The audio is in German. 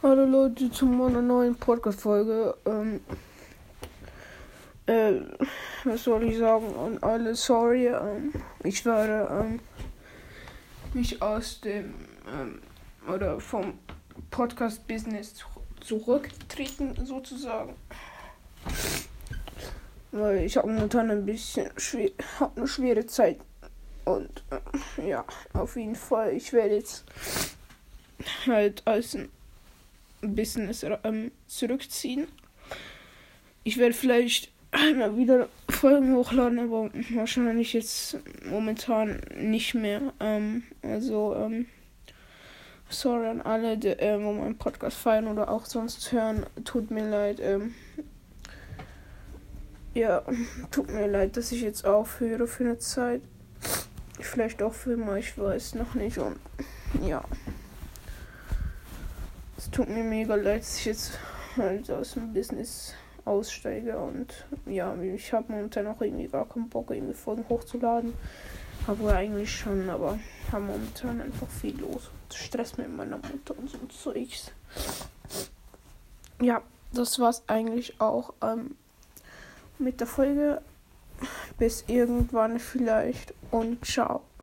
Hallo Leute zu meiner neuen Podcast-Folge. Ähm, äh, was soll ich sagen? Und alle sorry. Ähm, ich werde ähm, mich aus dem ähm, oder vom Podcast-Business zurücktreten sozusagen. Weil ich habe momentan ein bisschen schwer, hab eine schwere Zeit. Und äh, ja, auf jeden Fall, ich werde jetzt halt als ein Business ähm, zurückziehen. Ich werde vielleicht einmal wieder Folgen hochladen, aber wahrscheinlich jetzt momentan nicht mehr. Ähm, also, ähm, sorry an alle, die ähm, meinen Podcast feiern oder auch sonst hören. Tut mir leid. Ähm, ja, tut mir leid, dass ich jetzt aufhöre für eine Zeit. Vielleicht auch für immer, ich weiß noch nicht. Und ja tut mir mega leid, dass ich jetzt halt aus dem Business aussteige und ja, ich habe momentan auch irgendwie gar keinen Bock, irgendwie Folgen hochzuladen. Aber eigentlich schon, aber habe momentan einfach viel los. Stress mit meiner Mutter und so Zeugs. Ja, das war's eigentlich auch ähm, mit der Folge. Bis irgendwann vielleicht und ciao.